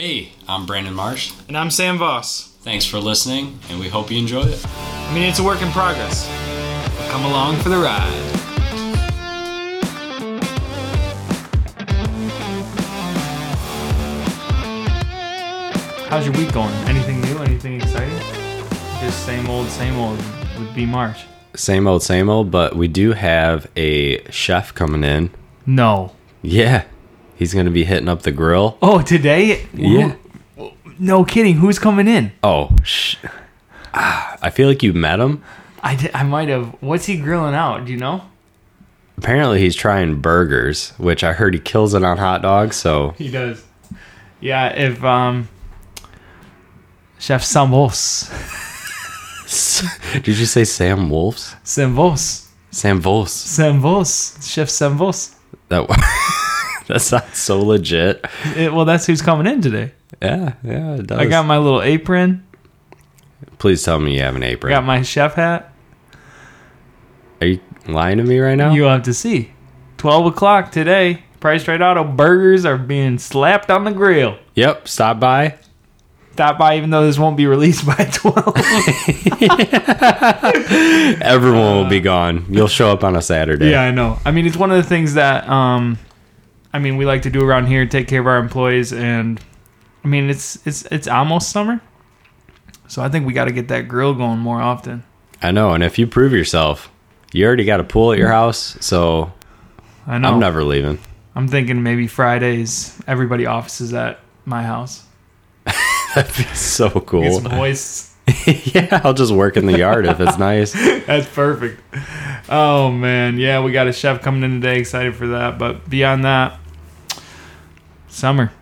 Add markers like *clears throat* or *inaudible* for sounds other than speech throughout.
Hey, I'm Brandon Marsh. And I'm Sam Voss. Thanks for listening, and we hope you enjoy it. I mean, it's a work in progress. Come along for the ride. How's your week going? Anything new? Anything exciting? Just same old, same old with B Marsh. Same old, same old, but we do have a chef coming in. No. Yeah. He's to be hitting up the grill. Oh, today? Yeah. No kidding. Who's coming in? Oh, sh- ah, I feel like you met him. I, I might have. What's he grilling out? Do you know? Apparently, he's trying burgers, which I heard he kills it on hot dogs. So, *laughs* He does. Yeah, if um Chef Sambos. *laughs* did you say Sam Wolfs? Sambos. Sam Wolfs. Sambos. Chef Sambos. That *laughs* that sounds so legit. It, well, that's who's coming in today. Yeah, yeah, it does. I got my little apron. Please tell me you have an apron. Got my chef hat. Are you lying to me right now? You'll have to see. 12 o'clock today. Price Right Auto burgers are being slapped on the grill. yep. Stop by. Stop by, even though this won't be *laughs* released by 12. *laughs* Everyone will be gone. You'll show up on a Saturday. Yeah, I know. I mean, it's one of the things that um, I mean, we like to do around here, take care of our employees, and I mean, it's it's it's almost summer, so I think we got to get that grill going more often. I know, and if you prove yourself, you already got a pool at your house, so I know. I'm never leaving. I'm thinking maybe Fridays, everybody offices at my house. *laughs* That'd be so Get cool. some hoists. *laughs* yeah, I'll just work in the yard if it's nice. *laughs* That's perfect. Oh man, yeah, we got a chef coming in today. Excited for that. But beyond that, summer.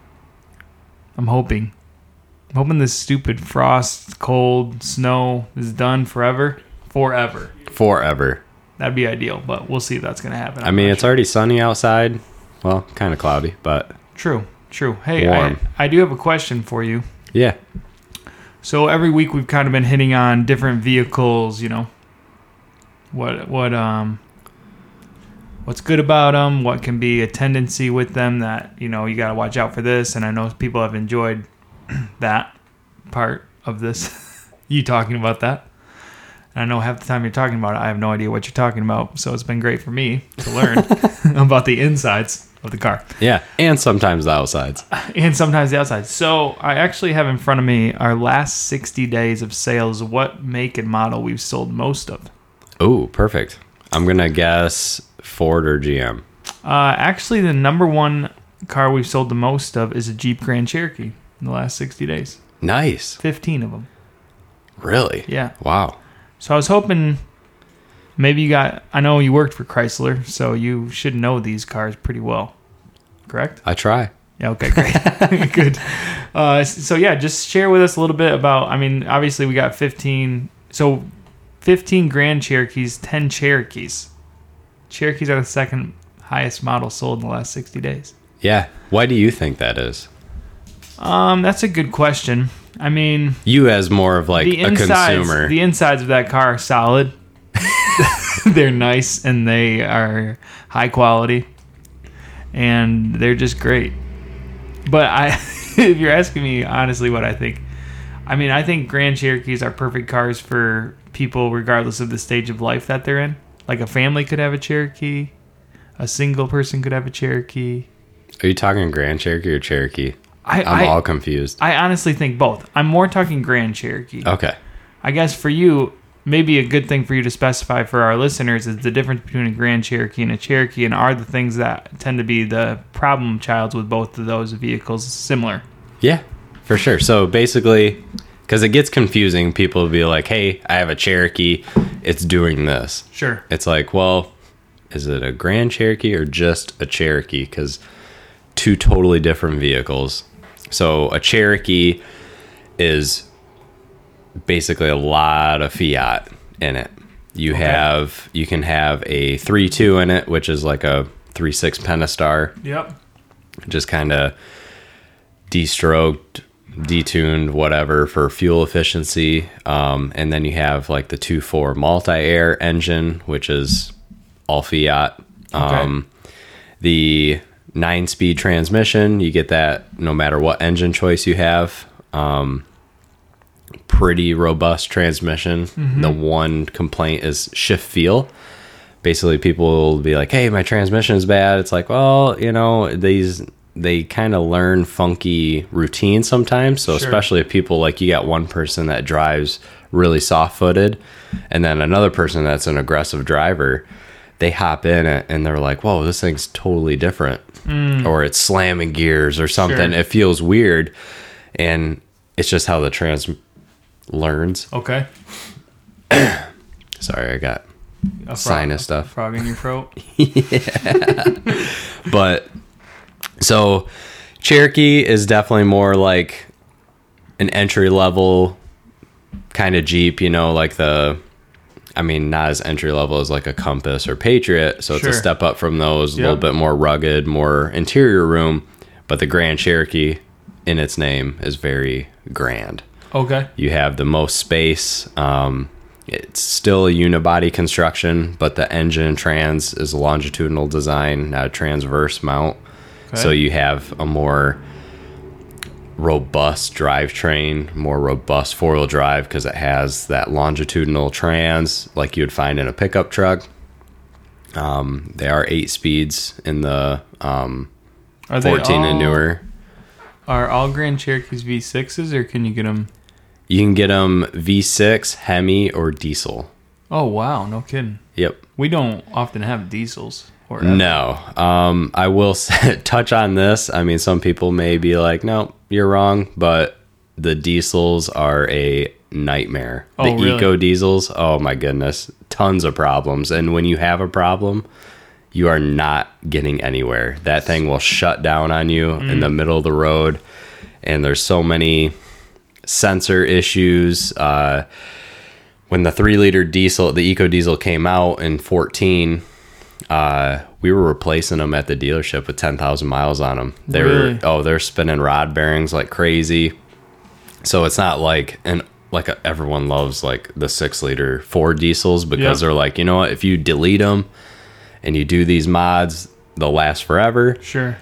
I'm hoping. I'm hoping this stupid frost, cold, snow is done forever. Forever. Forever. That'd be ideal, but we'll see if that's gonna happen. I I'm mean, not it's already sunny outside. Well, kind of cloudy, but True, true. Hey, I, I do have a question for you. yeah. So every week we've kind of been hitting on different vehicles, you know. What what um what's good about them, what can be a tendency with them that, you know, you got to watch out for this and I know people have enjoyed *clears throat* that part of this. *laughs* you talking about that. And I know half the time you're talking about it, I have no idea what you're talking about. So it's been great for me to learn *laughs* *laughs* about the insides of the car Yeah. And sometimes the outsides. *laughs* and sometimes the outsides. So I actually have in front of me our last 60 days of sales, what make and model we've sold most of. Oh, perfect. I'm going to guess Ford or GM. Uh, actually, the number one car we've sold the most of is a Jeep Grand Cherokee in the last 60 days. Nice. 15 of them. Really? Yeah. Wow. So I was hoping maybe you got, I know you worked for Chrysler, so you should know these cars pretty well. Correct? I try. Yeah, okay, great. *laughs* Good. Uh, so, yeah, just share with us a little bit about, I mean, obviously we got 15, so 15 Grand Cherokees, 10 Cherokees. Cherokees are the second highest model sold in the last 60 days. Yeah. Why do you think that is? Um, that's a good question. I mean, You as more of like the a insides, consumer. the insides of that car are solid. *laughs* they're nice and they are high quality, and they're just great. But I, *laughs* if you're asking me honestly, what I think, I mean, I think Grand Cherokees are perfect cars for people regardless of the stage of life that they're in. Like a family could have a Cherokee, a single person could have a Cherokee. Are you talking Grand Cherokee or Cherokee? I, I'm I, all confused. I honestly think both. I'm more talking Grand Cherokee. Okay. I guess for you, maybe a good thing for you to specify for our listeners is the difference between a Grand Cherokee and a Cherokee, and are the things that tend to be the problem childs with both of those vehicles similar? Yeah, for sure. So basically, because it gets confusing, people will be like, hey, I have a Cherokee. It's doing this. Sure. It's like, well, is it a Grand Cherokee or just a Cherokee? Because two totally different vehicles. So a Cherokee is basically a lot of Fiat in it. You Okay. have you can have a three two in it, which is like a three six Pentastar, Yep. just kind of destroked, detuned, whatever for fuel efficiency. Um, and then you have like the two four multi air engine, which is all Fiat. Um, the nine speed transmission. You get that no matter what engine choice you have. Um, pretty robust transmission. Mm-hmm. The one complaint is shift feel. Basically, people will be like, "Hey, my transmission is bad." It's like, well, you know, these they kind of learn funky routines sometimes. So Sure. especially if people like you got one person that drives really soft footed, and then another person that's an aggressive driver, they hop in it and they're like, "Whoa, this thing's totally different," mm. or it's slamming gears or something. Sure. It feels weird, and it's just how the trans learns. Okay. *coughs* Sorry, I got A frog- Sinus stuff. Frog in your throat. *laughs* yeah. but so Cherokee is definitely more like an entry level kind of Jeep, you know, like the I mean, not as entry level as like a Compass or Patriot, so it's a step up from those, a little bit more rugged, more interior room, but the Grand Cherokee in its name is very grand. Okay. You have the most space. Um, it's still a unibody construction, but the engine trans is a longitudinal design, not a transverse mount. Okay. So you have a more robust drivetrain, more robust four wheel drive because it has that longitudinal trans like you would find in a pickup truck. Um, they are eight speeds in the um, Are they 14 and newer. Are all Grand Cherokees V6s, or can you get them? You can get them V6, Hemi, or diesel. Oh wow, no kidding. Yep. We don't often have diesels. Or ever. No. Um, I will *laughs* touch on this. I mean, some people may be like, no, you're wrong, but the diesels are a nightmare. Oh, the really? eco diesels, oh my goodness, tons of problems. And when you have a problem, you are not getting anywhere. That thing will shut down on you in Mm. the middle of the road. And there's so many sensor issues. Uh, when the three liter diesel, the eco diesel came out in 14, uh, we were replacing them at the dealership with 10,000 miles on them. They Really? were, oh, they're spinning rod bearings like crazy. So it's not like, and like a, everyone loves like the six liter Ford diesels because Yeah. they're like, you know what, if you delete them and you do these mods, they'll last forever. Sure.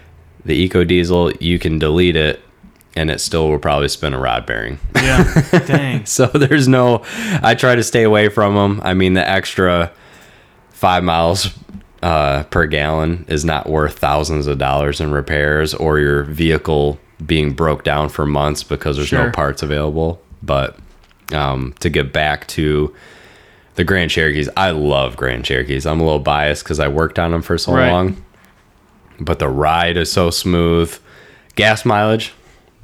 The eco diesel, you can delete it and it still will probably spin a rod bearing. Yeah. *laughs* Dang. So there's no, I try to stay away from them. I mean, the extra five miles uh, per gallon is not worth thousands of dollars in repairs or your vehicle being broke down for months because there's Sure. no parts available. But um, to get back to the Grand Cherokees, I love Grand Cherokees. I'm a little biased because I worked on them for so Right. long. But the ride is so smooth. Gas mileage,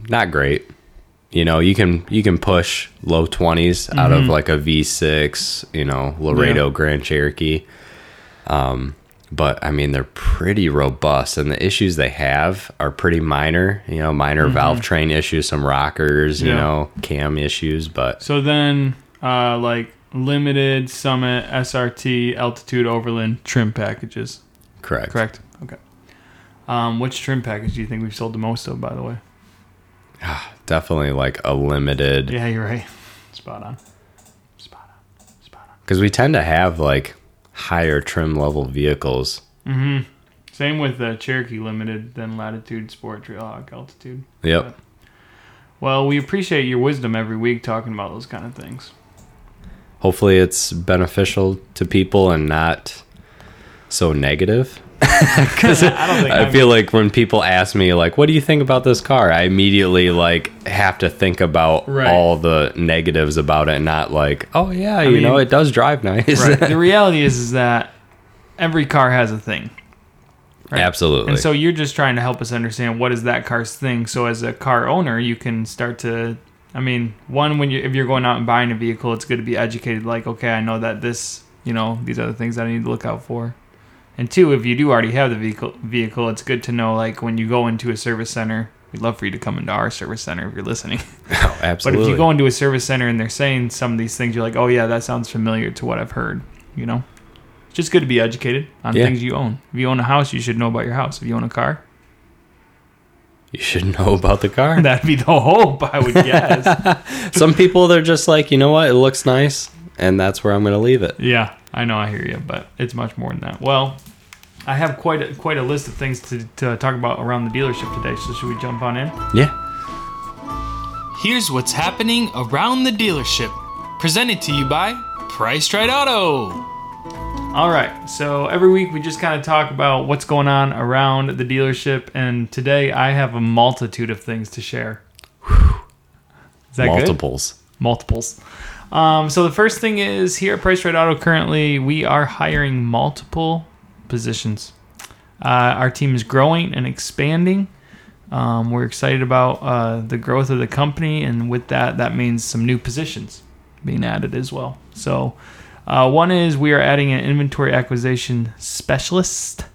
not great you know you can you can push low 20s out of like a v6 you know laredo Mm-hmm. Yeah. grand cherokee um but i mean they're pretty robust and the issues they have are pretty minor you know minor valve train issues some rockers you Mm-hmm. Know cam issues but So then, uh, like limited, summit, SRT, altitude, overland trim packages. correct Correct. Okay. Um, which trim package do you think we've sold the most of, by the way? Definitely like a limited Yeah, you're right. Spot on. Spot on. Spot on. because we tend to have like higher trim level vehicles Mm-hmm. Same with the Cherokee Limited, then Latitude, Sport, Trailhawk, Altitude. yep Well, we appreciate your wisdom every week talking about those kind of things. hopefully it's beneficial to people and not so negative *laughs* because *laughs* I I feel like when people ask me like what do you think about this car i immediately like have to think about Right. all the negatives about it not like oh yeah you mean- know it does drive nice Right. the *laughs* reality is, is that every car has a thing. Right. absolutely And so you're just trying to help us understand what is that car's thing. So as a car owner, you can start to. I mean, one when you if you're going out and buying a vehicle, it's good to be educated. Like, okay, I know that this, you know, these are the things that I need to look out for. And two, if you do already have the vehicle, vehicle, it's good to know like when you go into a service center. We'd love for you to come into our service center if you're listening. *laughs* *laughs* Oh, absolutely. But if you go into a service center and they're saying some of these things, you're like, oh yeah, that sounds familiar to what I've heard. You know, it's just good to be educated on Yeah. things you own. If you own a house, you should know about your house. If you own a car, you should *laughs* know about the car that'd be the hope, I would guess. some people they're just like you know what it looks nice and that's where i'm gonna leave it yeah, I know, I hear you, but it's much more than that. Well, I have quite a, quite a list of things to, to talk about around the dealership today. So should we jump on in? Yeah. Here's what's happening around the dealership. Presented to you by Price Right Auto. All right. So every week we just kind of talk about what's going on around the dealership, and today I have a multitude of things to share. Is that good? Multiples. Um, so the first thing is here at Price Right Auto currently we are hiring multiple positions. Uh, our team is growing and expanding. Um, we're excited about uh, the growth of the company, and with that, that means some new positions being added as well. So, uh, one is we are adding an inventory acquisition specialist,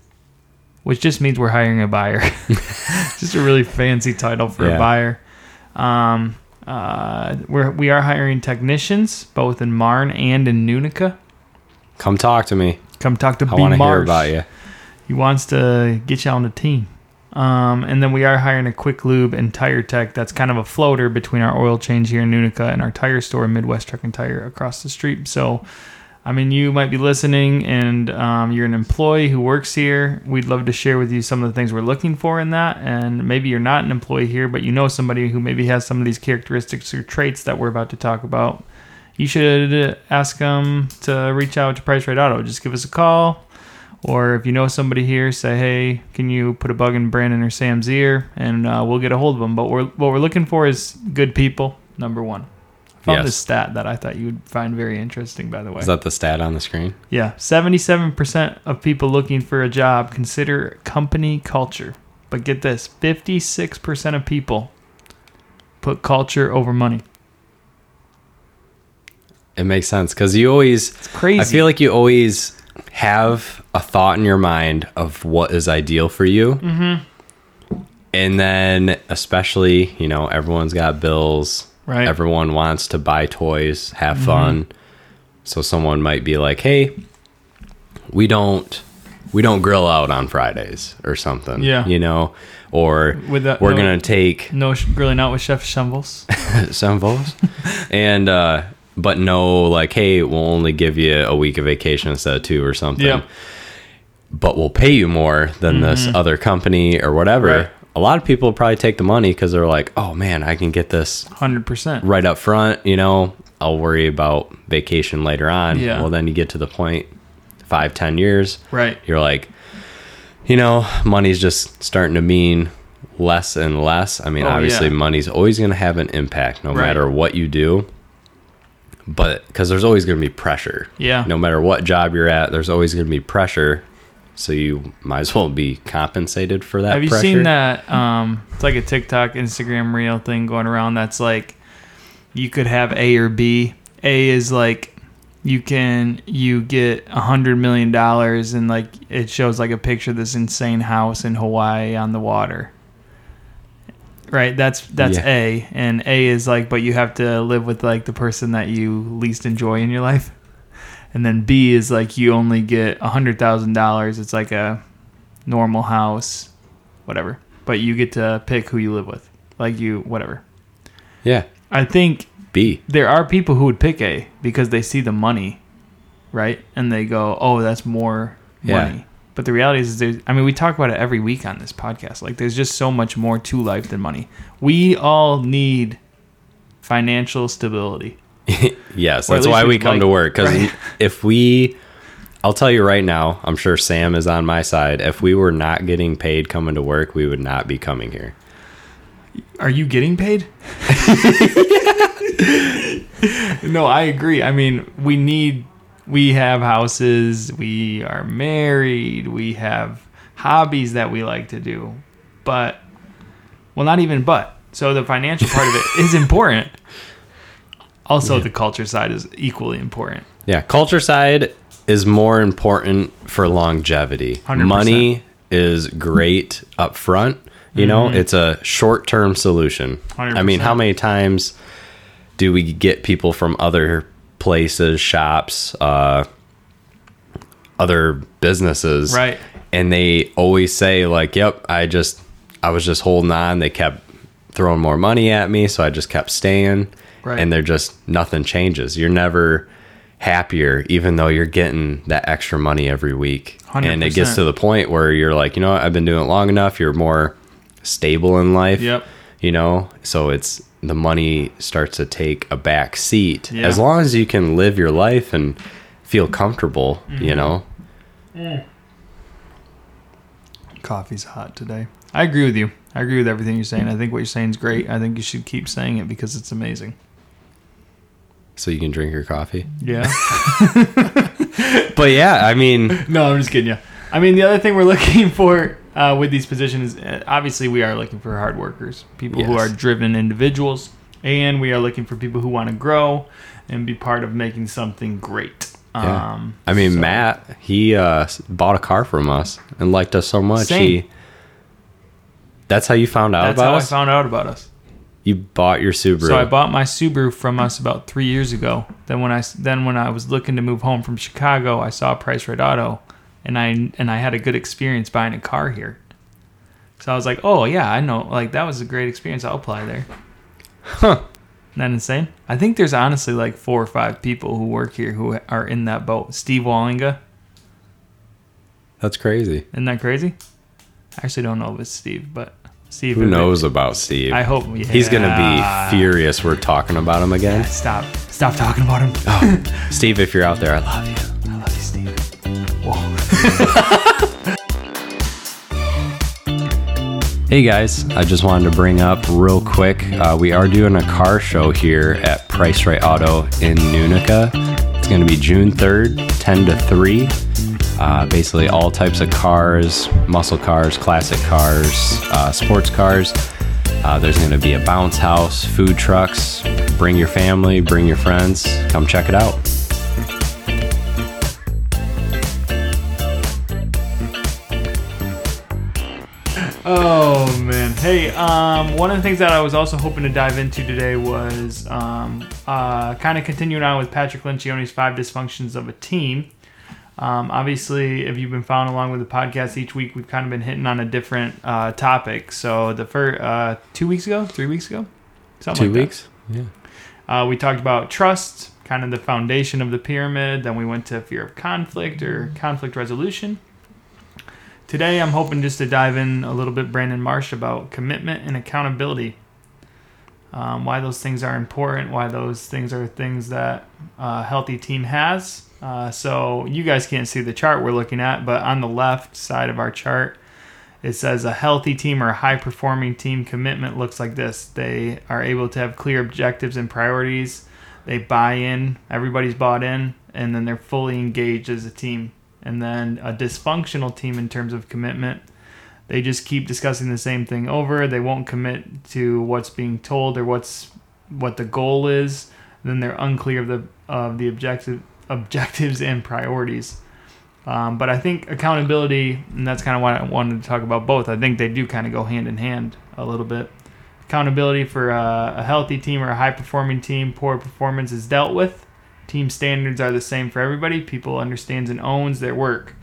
which just means we're hiring a buyer. *laughs* just a really fancy title for a buyer. Um, uh, we're we are hiring technicians both in Marne and in Nunica. Come talk to me. Come talk to I B want to hear Marsh. about you. He wants to get you on the team. Um, and then we are hiring a quick lube and tire tech. That's kind of a floater between our oil change here in Nunica and our tire store, Midwest Truck and Tire, across the street. So, I mean, you might be listening and um, you're an employee who works here. We'd love to share with you some of the things we're looking for in that. And maybe you're not an employee here, but you know somebody who maybe has some of these characteristics or traits that we're about to talk about. You should ask them to reach out to Price Right Auto. Just give us a call. Or if you know somebody here, say, hey, can you put a bug in Brandon or Sam's ear? And uh, we'll get a hold of them. But we're, what we're looking for is good people, number one. Found Yes. this stat that I thought you would find very interesting, by the way. Is that the stat on the screen? yeah, 77% of people looking for a job consider company culture. But get this 56% of people put culture over money. It makes sense because you always. It's crazy. I feel like you always have a thought in your mind of what is ideal for you. Mm-hmm. And then, especially, you know, everyone's got bills. Right. Mm-hmm. Everyone wants to buy toys, have fun. So someone might be like, "Hey, we don't we don't grill out on Fridays or something." Yeah. You know, or With that- we're no- going to take no grilling out with Chef Shumbles. some *laughs* and uh but no like hey we'll only give you a week of vacation instead of two or something Yeah. but we'll pay you more than this other company or whatever Mm-hmm. Right. A lot of people probably take the money because they're like oh man i can get this 100%. right up front you know i'll worry about vacation later on Yeah. well then you get to the point five ten years Right. you're like you know money's just starting to mean less and less i mean Oh, obviously yeah. money's always going to have an impact no Right. matter what you do but because there's always going to be pressure Yeah. no matter what job you're at there's always going to be pressure so you might as well be compensated for that Have you pressure. seen that? Um, it's like a TikTok, Instagram reel thing going around. That's like you could have A or B. A is like you can you get a hundred million dollars and like it shows like a picture of this insane house in Hawaii on the water. Right, that's that's Yeah. A, and A is like, but you have to live with like the person that you least enjoy in your life, and then B is like you only get a hundred thousand dollars. It's like a normal house, whatever. But you get to pick who you live with. Like you, whatever. yeah I think b there are people who would pick A because they see the money, right? And they go, oh, that's more Yeah. money. But the reality is, there's, I mean, we talk about it every week on this podcast. Like, there's just so much more to life than money. We all need financial stability. *laughs* yes Or that's why we come like- to work because right. *laughs* if we i'll tell you right now i'm sure sam is on my side if we were not getting paid coming to work we would not be coming here Are you getting paid? *laughs* no, I agree. I mean, we need we have houses, we are married, we have hobbies that we like to do. But well, not even but. So the financial part of it is important. Also, the culture side is equally important. Yeah, culture side is more important for longevity. 100%. Money is great up front. You know, it's a short term solution. I mean, how many times do we get people from other places, shops, uh, other businesses, Right. And they always say like, "Yep, I just, I was just holding on." They kept throwing more money at me, so I just kept staying. Right. And they're just nothing changes. You're never happier even though you're getting that extra money every week. And it gets to the point where you're like, you know what, I've been doing it long enough, you're more stable in life. Yep. You know, so it's the money starts to take a back seat Yeah. as long as you can live your life and feel comfortable, Mm-hmm. you know. Coffee's hot today. I agree with you. I agree with everything you're saying. I think what you're saying is great. I think you should keep saying it because it's amazing. So you can drink your coffee. Yeah. *laughs* But yeah, I mean, *laughs* no, I'm just kidding you. I mean, the other thing we're *laughs* looking for uh, with these positions, uh, obviously, we are looking for hard workers, people who are driven individuals, and we are looking for people who want to grow and be part of making something great. Yeah. Um, I mean, so- Matt, he uh, bought a car from us and liked us so much. Same. He. That's how you found out That's about how us. I found out about us. You bought your Subaru. So I bought my Subaru from us about three years ago. Then when I then when I was looking to move home from Chicago, I saw Price Right Auto, and I and I had a good experience buying a car here. So I was like, oh yeah, I know, like that was a great experience. I'll apply there. Huh. Isn't that insane? I think there's honestly like four or five people who work here who are in that boat. Steve Wallinga, That's crazy. isn't that crazy? I actually don't know if it's Steve, but Steve. Who knows about Steve? I hope He's gonna be furious. We're talking about him again. Stop! Stop talking about him. Steve, if you're out there, I love you. I love you, Steve. Whoa. *laughs* Hey guys, I just wanted to bring up real quick. Uh, we are doing a car show here at Price Right Auto in Nunica. It's going to be June 3rd, 10 to 3. Uh, basically, all types of cars muscle cars, classic cars, uh, sports cars. Uh, there's going to be a bounce house, food trucks. Bring your family, bring your friends. Come check it out. Oh man. Hey, um, one of the things that I was also hoping to dive into today was um, uh, kind of continuing on with Patrick Lencioni's five dysfunctions of a team. Um, obviously, if you've been following along with the podcast each week, we've kind of been hitting on a different uh, topic. So the first uh, two weeks ago, three weeks ago, something Two like that. weeks? Yeah. Uh, we talked about trust, kind of the foundation of the pyramid. Then we went to fear of conflict or conflict resolution. Today, I'm hoping just to dive in a little bit, Brandon Marsh, about commitment and accountability. Um, why those things are important, why those things are things that a healthy team has. Uh, so, you guys can't see the chart we're looking at, but on the left side of our chart, it says a healthy team or a high performing team commitment looks like this. They are able to have clear objectives and priorities. They buy in, everybody's bought in, and then they're fully engaged as a team. And then a dysfunctional team in terms of commitment, they just keep discussing the same thing over. They won't commit to what's being told or what's what the goal is. Then they're unclear of the of the objective objectives and priorities. Um, but I think accountability, and that's kind of why I wanted to talk about both. I think they do kind of go hand in hand a little bit. Accountability for uh, a healthy team or a high performing team, poor performance is dealt with. Team standards are the same for everybody. People understands and owns their work.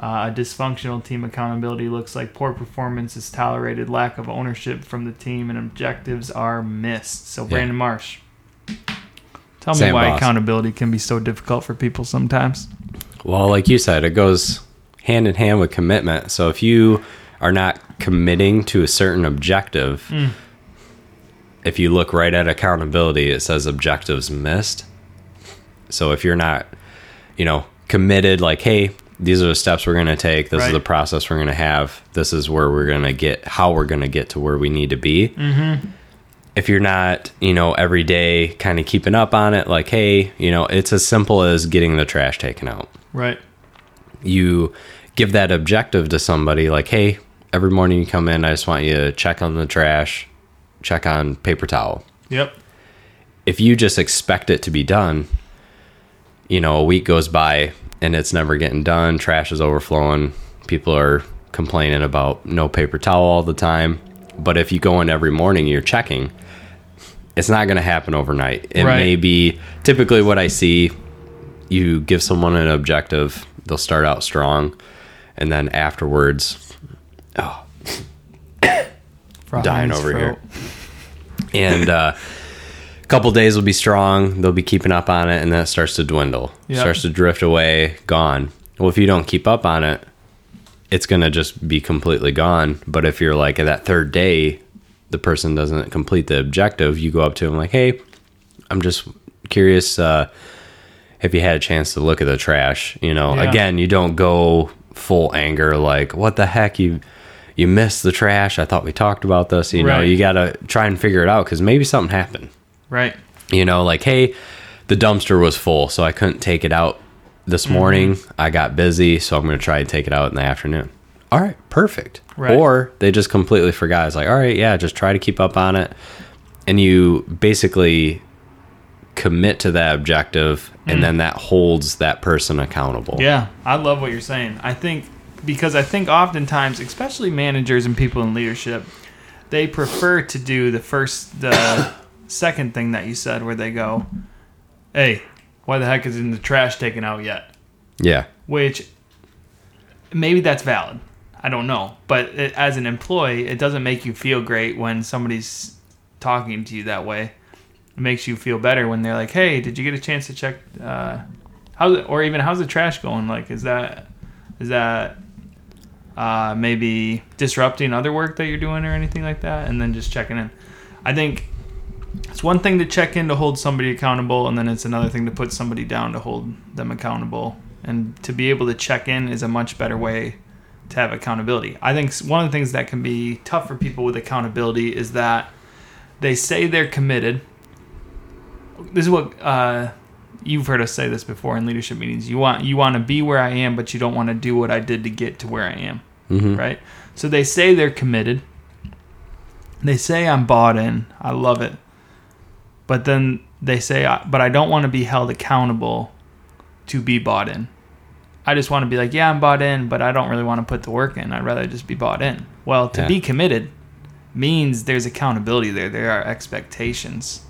Uh, a dysfunctional team accountability looks like poor performance is tolerated, lack of ownership from the team, and objectives are missed. So, Brandon Marsh, tell me why boss. accountability can be so difficult for people sometimes. Well, like you said, it goes hand in hand with commitment. So if you are not committing to a certain objective, if you look right at accountability, it says objectives missed. So if you're not, you know, committed, like, hey, these are the steps we're going to take. This is the process we're going to have. This is where we're going to get, how we're going to get to where we need to be. Mm-hmm. If you're not, you know, every day kind of keeping up on it, like, hey, you know, it's as simple as getting the trash taken out Right. you give that objective to somebody like hey every morning you come in i just want you to check on the trash check on paper towel Yep. if you just expect it to be done you know a week goes by and it's never getting done trash is overflowing people are complaining about no paper towel all the time but if you go in every morning you're checking it's not going to happen overnight it Right. may be typically what i see you give someone an objective they'll start out strong and then afterwards oh Dying over throat. here. *laughs* and uh, couple days will be strong. They'll be keeping up on it, and then it starts to dwindle, Yep. starts to drift away, gone. Well, if you don't keep up on it, it's gonna just be completely gone. But if you're like at that third day, the person doesn't complete the objective, you go up to them like, "Hey, I'm just curious uh, if you had a chance to look at the trash." You know, Yeah. again, you don't go full anger like, "What the heck you." You missed the trash. I thought we talked about this. You know, you got to try and figure it out because maybe something happened Right. you know like hey the dumpster was full so i couldn't take it out this Mm-hmm. morning i got busy so i'm going to try and take it out in the afternoon all right perfect Right. or they just completely forgot it's like all right yeah just try to keep up on it and you basically commit to that objective and then that holds that person accountable Mm. Yeah, I love what you're saying. I think because I think oftentimes, especially managers and people in leadership, they prefer to do the first, the *coughs* second thing that you said, where they go, "Hey, why the heck isn't the trash taken out yet?" yeah Which maybe that's valid. I don't know, but it, as an employee, it doesn't make you feel great when somebody's talking to you that way. It makes you feel better when they're like, "Hey, did you get a chance to check uh, how or even how's the trash going? Like, is that is that uh, maybe disrupting other work that you're doing or anything like that?" And then just checking in. I think it's one thing to check in to hold somebody accountable, and then it's another thing to put somebody down to hold them accountable. And to be able to check in is a much better way to have accountability. I think one of the things that can be tough for people with accountability is that they say they're committed. This is what uh, you've heard us say this before in leadership meetings. You want you want to be where I am, but you don't want to do what I did to get to where I am. Right. So they say they're committed. They say I'm bought in. I love it. But then they say, "I- but I don't want to be held accountable to be bought in. I just want to be like, yeah, I'm bought in, but I don't really want to put the work in. I'd rather just be bought in. Well, to Yeah. be committed means there's accountability there. There are expectations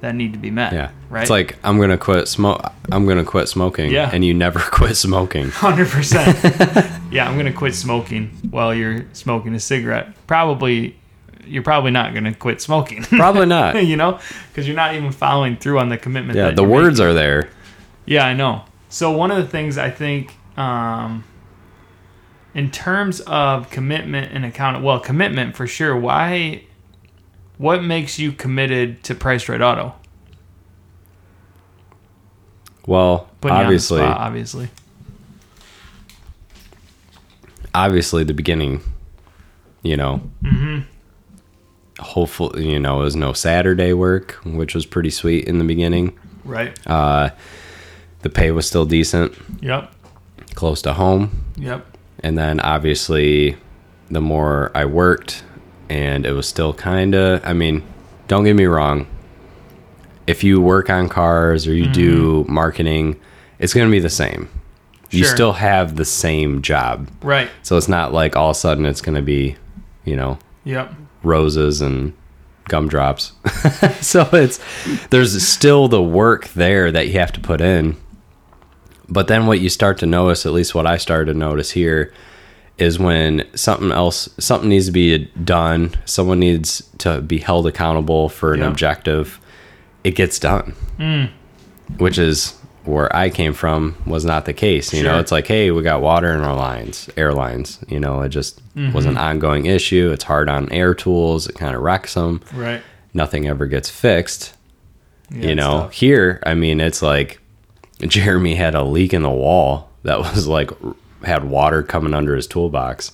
that need to be met. yeah Right. it's like i'm going to quit smoke i'm going to quit smoking Yeah. and you never *laughs* quit smoking Hundred percent. *laughs* Yeah, I'm gonna quit smoking while you're smoking a cigarette. Probably, you're probably not gonna quit smoking. *laughs* probably not you know, because you're not even following through on the commitment. yeah the words making. are there Yeah, I know. So one of the things I think, um, in terms of commitment and account, well, commitment for sure. Why? What makes you committed to Price Right Auto? well Putting you on the obviously spot, obviously. obviously the beginning you know Mm-hmm. hopefully you know it was no saturday work which was pretty sweet in the beginning Right. uh the pay was still decent Yep. Close to home Yep. and then obviously the more i worked and it was still kind of i mean don't get me wrong if you work on cars or you mm-hmm. do marketing it's going to be the same you still have the same job Right. so it's not like all of a sudden it's going to be you know Yep. roses and gumdrops. *laughs* so it's there's still the work there that you have to put in. But then what you start to notice, at least what I started to notice here, is when something else something needs to be done, someone needs to be held accountable for an Yeah. objective, it gets done. Which is where I came from was not the case. You know, it's like, hey, we got water in our lines, airlines. You know, it just Mm-hmm. was an ongoing issue. It's hard on air tools. It kind of wrecks them. Right. Nothing ever gets fixed. Yeah, you know, here, I mean, it's like Jeremy had a leak in the wall that was like had water coming under his toolbox.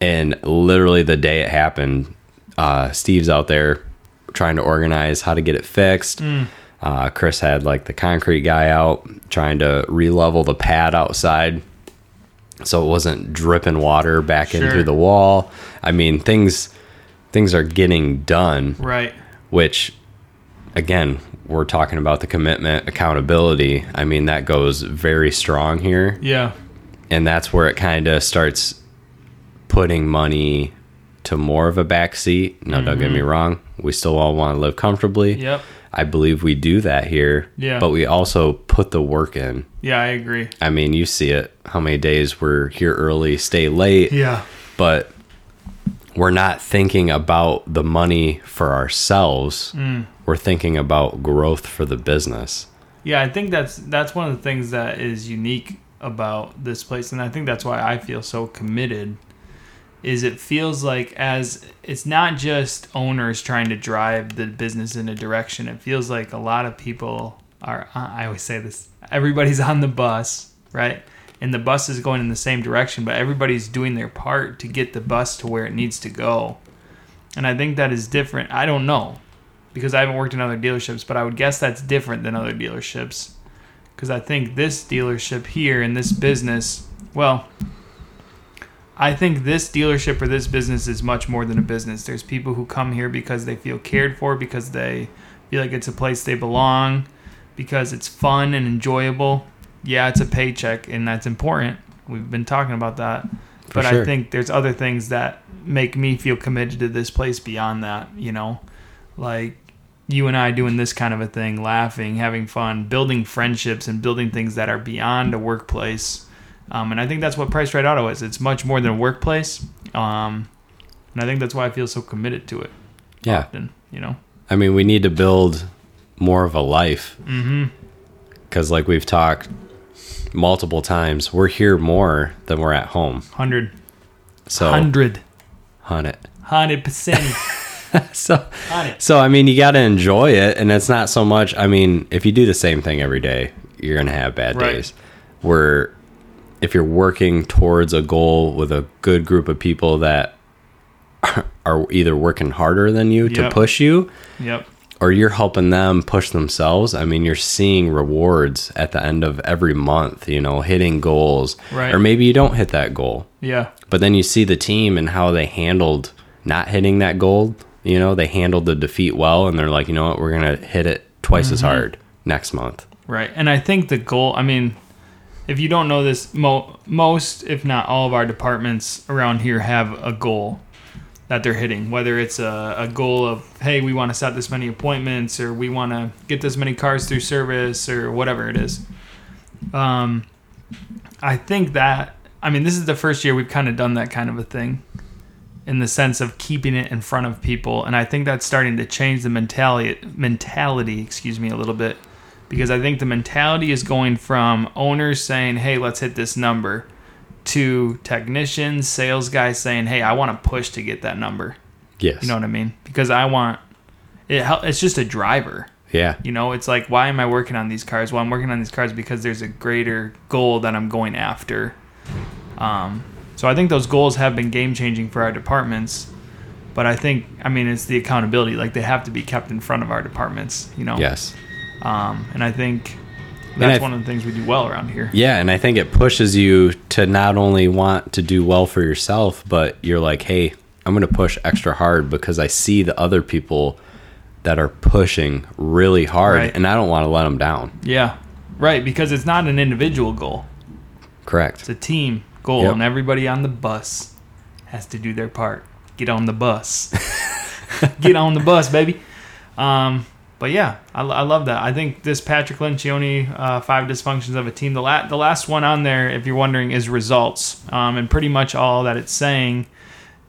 And literally the day it happened, uh, Steve's out there trying to organize how to get it fixed. Mm. Uh, Chris had like the concrete guy out trying to re-level the pad outside so it wasn't dripping water back in through the wall. I mean, things things are getting done Right. which again we're talking about the commitment accountability i mean that goes very strong here Yeah. and that's where it kind of starts putting money to more of a backseat no don't get me mm-hmm. wrong we still all want to live comfortably Yep. i believe we do that here Yeah. but we also put the work in Yeah, I agree. i mean you see it how many days we're here early stay late Yeah. but we're not thinking about the money for ourselves. Mm. We're thinking about growth for the business. Yeah, I think that's that's one of the things that is unique about this place, and I think that's why I feel so committed. Is it feels like as it's not just owners trying to drive the business in a direction. It feels like a lot of people are. I always say this. Everybody's *laughs* on the bus, right? And the bus is going in the same direction, but everybody's doing their part to get the bus to where it needs to go. And I think that is different. I don't know because I haven't worked in other dealerships, but I would guess that's different than other dealerships. Because I think this dealership here in this business, well, I think this dealership or this business is much more than a business. There's people who come here because they feel cared for, because they feel like it's a place they belong, because it's fun and enjoyable. Yeah, it's a paycheck, and that's important. We've been talking about that. For but I think there's other things that make me feel committed to this place beyond that, you know? Like you and I doing this kind of a thing, laughing, having fun, building friendships, and building things that are beyond a workplace. Um, and I think that's what Price Right Auto is. It's much more than a workplace. Um, and I think that's why I feel so committed to it. Yeah. Often, you know? I mean, we need to build more of a life. Mm-hmm. Because, like we've talked multiple times, we're here more than we're at home. 100. So, 100. hunt it. 100%. *laughs* So, so I mean, you got to enjoy it, and it's not so much. I mean, if you do the same thing every day, you're gonna have bad Right. days. Where if you're working towards a goal with a good group of people that *laughs* are either working harder than you to push you, Yep. Or you're helping them push themselves. I mean, you're seeing rewards at the end of every month. You know, hitting goals, Right. or maybe you don't hit that goal, Yeah. but then you see the team and how they handled not hitting that goal. You know, they handled the defeat well, and they're like, you know what, we're gonna hit it twice as mm-hmm. hard next month. Right. And I think the goal, I mean, if you don't know this, mo- most, if not all of our departments around here have a goal that they're hitting. Whether it's a, a goal of, hey, we want to set this many appointments or we want to get this many cars through service or whatever it is. Um, I think that, I mean, this is the first year we've kind of done that kind of a thing in the sense of keeping it in front of people. And I think that's starting to change the mentality, mentality, excuse me, a little bit because I think the mentality is going from owners saying, "Hey, let's hit this number," to technicians, sales guys saying, "Hey, I want to push to get that number." Yes. You know what I mean? Because I want it. It's just a driver. yeah. You know, it's like, why am I working on these cars? Well, I'm working on these cars because there's a greater goal that I'm going after. Um, so I think those goals have been game changing for our departments. But I think, I mean, it's the accountability. Like they have to be kept in front of our departments. You know. Yes. Um, and I think that's one of the things we do well around here. Yeah, and I think it pushes you to not only want to do well for yourself, but you're like, hey, I'm going to push extra hard because I see the other people that are pushing really hard, Right. and I don't want to let them down. Yeah. Right. Because it's not an individual goal, Correct. it's a team goal. Yep. And everybody on the bus has to do their part. Get on the bus. *laughs* Get on the bus, baby. Um, but yeah, I, I love that. I think this Patrick Lencioni, uh, five dysfunctions of a team. The la- the last one on there, if you're wondering, is results. Um, and pretty much all that it's saying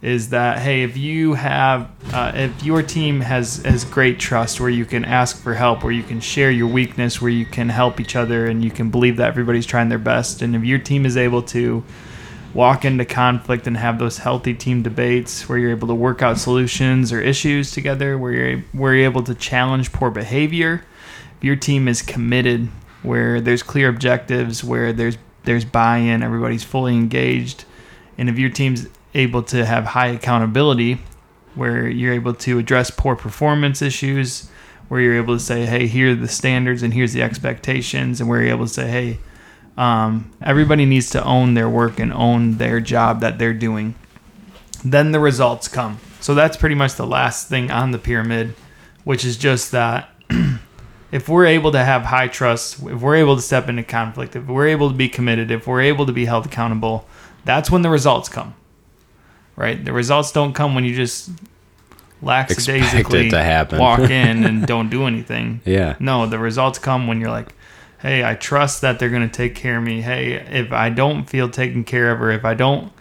is that hey, if you have, uh, if your team has has great trust, where you can ask for help, where you can share your weakness, where you can help each other, and you can believe that everybody's trying their best, and if your team is able to walk into conflict and have those healthy team debates where you're able to work out solutions or issues together, where you're, where you're able to challenge poor behavior. If your team is committed, where there's clear objectives, where there's there's buy-in, everybody's fully engaged, and if your team's able to have high accountability, where you're able to address poor performance issues, where you're able to say, hey, here are the standards and here's the expectations, and where you're able to say, hey, um, everybody needs to own their work and own their job that they're doing. Then the results come. So that's pretty much the last thing on the pyramid, which is just that *clears throat* if we're able to have high trust, if we're able to step into conflict, if we're able to be committed, if we're able to be held accountable, that's when the results come. Right? The results don't come when you just lackadaisically to happen. walk *laughs* in and don't do anything. Yeah. No, the results come when you're like, hey, I trust that they're going to take care of me. Hey, if I don't feel taken care of, or if I don't,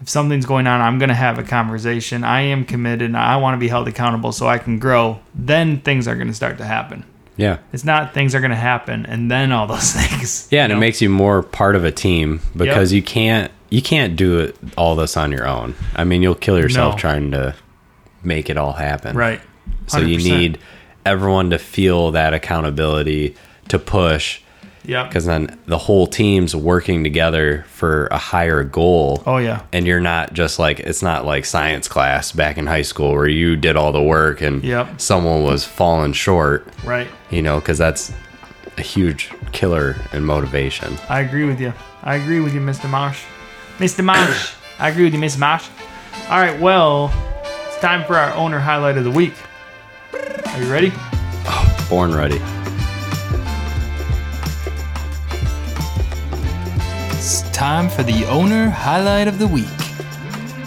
if something's going on, I'm going to have a conversation. I am committed. And I want to be held accountable so I can grow. Then things are going to start to happen. Yeah. It's not things are going to happen and then all those *laughs* things. Yeah, and you it makes you more part of a team because you can't you can't do it all this on your own. I mean, you'll kill yourself No. trying to make it all happen. right. So you need everyone to feel that accountability to push Yep. because then the whole team's working together for a higher goal. Oh yeah. And you're not just like it's not like science class back in high school where you did all the work and Yep. someone was falling short, Right. you know, because that's a huge killer in motivation. I agree with you. I agree with you, Mr. Marsh. Mr. Marsh. I agree with you, Miss Marsh. All right, well, it's time for our owner highlight of the week. Are you ready? Oh, born ready. It's time for the owner highlight of the week,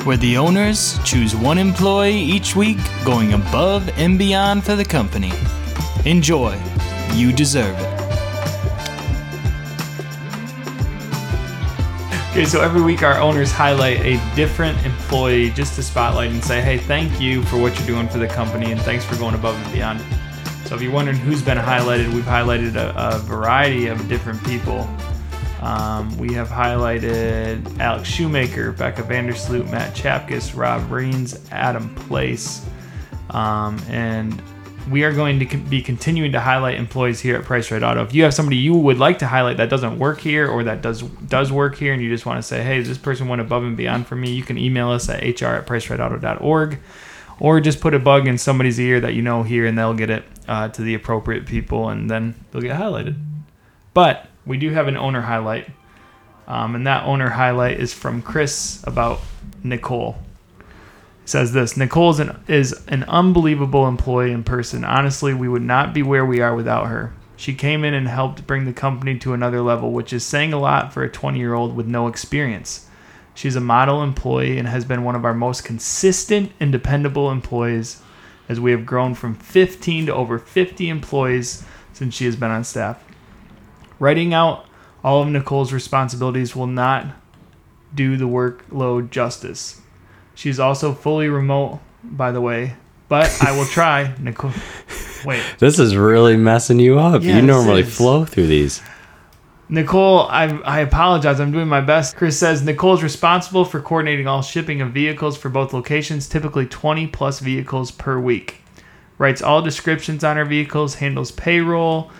where the owners choose one employee each week going above and beyond for the company. Enjoy. You deserve it. Okay, so every week our owners highlight a different employee just to spotlight and say, hey, thank you for what you're doing for the company and thanks for going above and beyond. So if you're wondering who's been highlighted, we've highlighted a, a variety of different people. Um, we have highlighted Alex Shoemaker, Becca Vandersloot, Matt Chapkus, Rob Reens, Adam Place, um, and we are going to be continuing to highlight employees here at Price Right Auto. If you have somebody you would like to highlight that doesn't work here or that does does work here, and you just want to say, "Hey, this person went above and beyond for me," you can email us at hr at pricerightauto.org, or just put a bug in somebody's ear that you know here, and they'll get it uh, to the appropriate people, and then they'll get highlighted. But we do have an owner highlight, um, and that owner highlight is from Chris about Nicole He says this Nicole is an, is an unbelievable employee in person. Honestly, we would not be where we are without her. She came in and helped bring the company to another level, which is saying a lot for a 20 year old with no experience. She's a model employee and has been one of our most consistent and dependable employees as we have grown from 15 to over 50 employees since she has been on staff. Writing out all of Nicole's responsibilities will not do the workload justice. She's also fully remote, by the way, but I will try. Nicole, wait. This is really messing you up. Yeah, you normally flow through these. Nicole, I, I apologize. I'm doing my best. Chris says Nicole is responsible for coordinating all shipping of vehicles for both locations, typically 20 plus vehicles per week. Writes all descriptions on her vehicles, handles payroll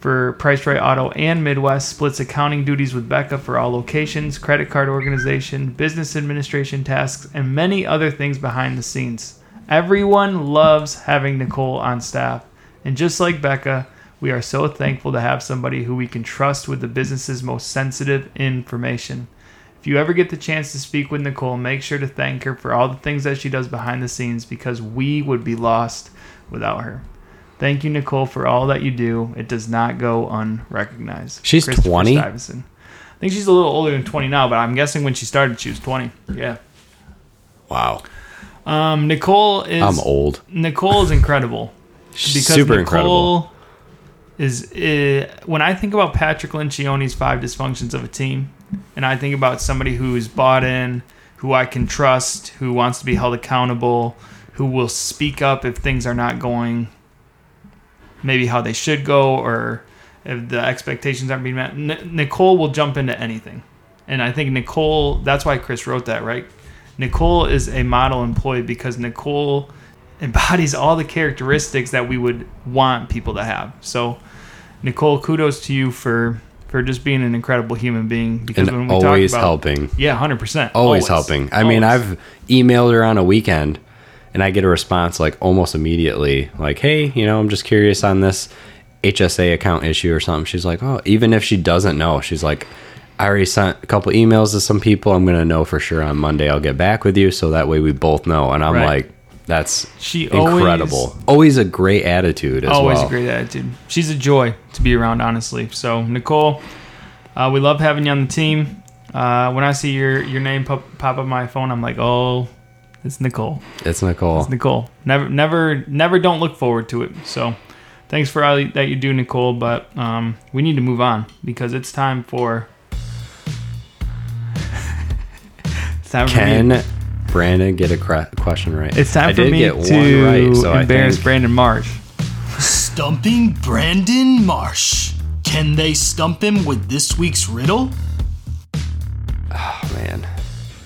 for Price Right Auto and Midwest, splits accounting duties with Becca for all locations, credit card organization, business administration tasks, and many other things behind the scenes. Everyone loves having Nicole on staff. And just like Becca, we are so thankful to have somebody who we can trust with the business's most sensitive information. If you ever get the chance to speak with Nicole, make sure to thank her for all the things that she does behind the scenes because we would be lost without her. Thank you, Nicole, for all that you do. It does not go unrecognized. She's Christopher 20? I think she's a little older than 20 now, but I'm guessing when she started, she was 20. Yeah. Wow. Um, Nicole is I'm old. Nicole is incredible *laughs* because Super Nicole incredible. is uh, when I think about Patrick Lencioni's five dysfunctions of a team, and I think about somebody who's bought in, who I can trust, who wants to be held accountable, who will speak up if things are not going maybe how they should go or if the expectations aren't being met. N- Nicole will jump into anything. And I think Nicole, that's why Chris wrote that, right? Nicole is a model employee because Nicole embodies all the characteristics that we would want people to have. So, Nicole, kudos to you for for just being an incredible human being. Because when And we always talk about, helping. yeah, hundred percent, Always, helping. I mean, I've emailed her on a weekend and I get a response like almost immediately, like, hey, you know, I'm just curious on this HSA account issue or something. She's like, oh, even if she doesn't know, she's like, I already sent a couple emails to some people. I'm going to know for sure on Monday. I'll get back with you. So that way we both know. And I'm Right. like, that's She incredible. always- Always, a great attitude as always well. a great attitude. She's a joy to be around, honestly. So Nicole, uh, we love having you on the team. Uh, when I see your your name pop, pop up on my phone, I'm like, oh, it's Nicole. It's Nicole. It's Nicole. Never, never, never. Don't look forward to it. So, thanks for all that you do, Nicole. But um, we need to move on because it's time for. *laughs* it's time for Can me. Brandon get a cra- question right? It's time I for me get to right, so embarrass think- Brandon Marsh. Stumping Brandon Marsh. Can they stump him with this week's riddle? Oh man,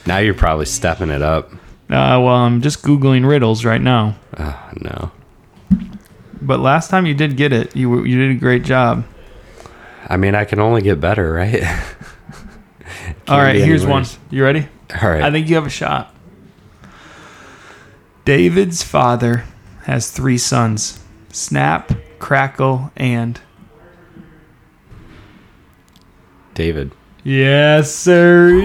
now you're probably stepping it up. Uh, well, I'm just googling riddles right now. Oh no. But last time you did get it. You you did a great job. I mean, I can only get better, right? *laughs* All right, here's one. You ready? All right. I think you have a shot. David's father has three sons Snap, Crackle, and. David. Yes, sir.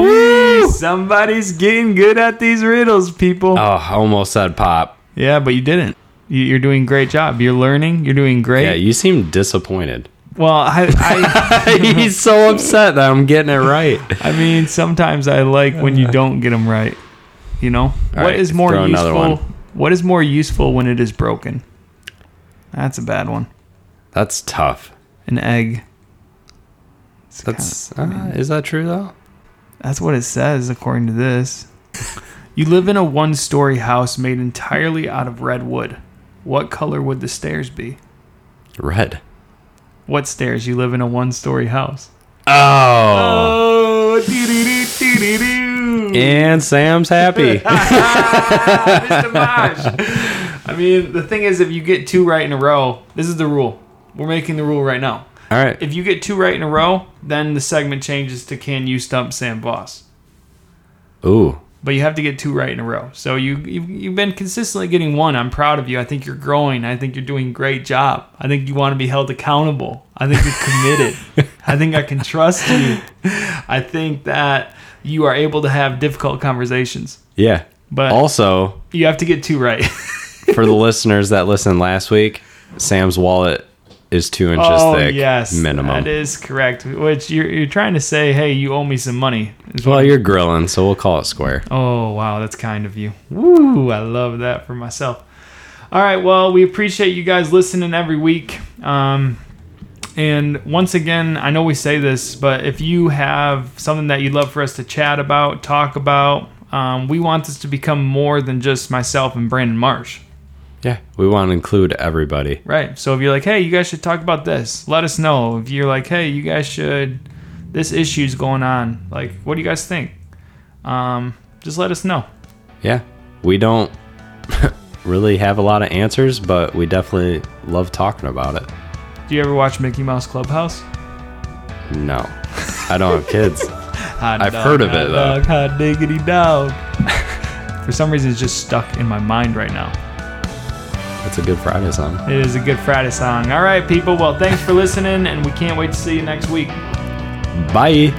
Somebody's getting good at these riddles, people. Oh, I almost said pop. Yeah, but you didn't. You- You're doing a great job. You're learning. You're doing great. Yeah, you seem disappointed. well, I, I, *laughs* He's so upset that I'm getting it right. I mean, sometimes I like when you don't get them right. You know, what right, is more throw another useful? one. What is more useful when it is broken? That's a bad one. That's tough. An egg. It's That's kinda- uh, is that true though? That's what it says according to this. You live in a one-story house made entirely out of red wood. What color would the stairs be? Red. What stairs? You live in a one-story house. Oh. Oh. And Sam's happy. *laughs* Mr. Marsh. *laughs* I mean, the thing is, if you get two right in a row, this is the rule. We're making the rule right now. All right. If you get two right in a row, then the segment changes to "Can you stump Sam Boss?" Ooh. But you have to get two right in a row. So you you've, you've been consistently getting one. I'm proud of you. I think you're growing. I think you're doing a great job. I think you want to be held accountable. I think you're committed. *laughs* I think I can trust you. I think that you are able to have difficult conversations. Yeah. But Also, you have to get two right. for the *laughs* listeners that listened last week, Sam's wallet is two inches oh thick. yes, Minimum. That is correct. Which you're you're trying to say, hey, you owe me some money. well, you're grilling, so we'll call it square. Oh wow, that's kind of you. Woo, I love that for myself. All right, well, we appreciate you guys listening every week. Um, and once again, I know we say this, but if you have something that you'd love for us to chat about, talk about, um, we want this to become more than just myself and Brandon Marsh. Yeah. We want to include everybody. Right. So if you're like, hey, you guys should talk about this, let us know. If you're like, hey, you guys should, this issue's going on. Like, what do you guys think? Um, just let us know. Yeah. We don't *laughs* really have a lot of answers, but we definitely love talking about it. Do you ever watch Mickey Mouse Clubhouse? No. I don't have kids. *laughs* Hot I've heard of hot it, though. Hot diggity dog. *laughs* For some reason, it's just stuck in my mind right now. It's a good Friday song. It is a good Friday song. All right, people. Well, thanks for listening, and we can't wait to see you next week. Bye.